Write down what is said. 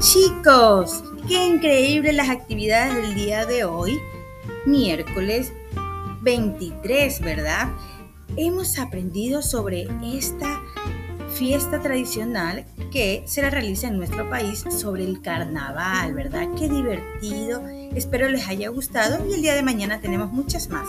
chicos, qué increíble las actividades del día de hoy, miércoles 23, ¿verdad? Hemos aprendido sobre esta fiesta tradicional que se la realiza en nuestro país sobre el carnaval, ¿verdad? Qué divertido. Espero les haya gustado y el día de mañana tenemos muchas más.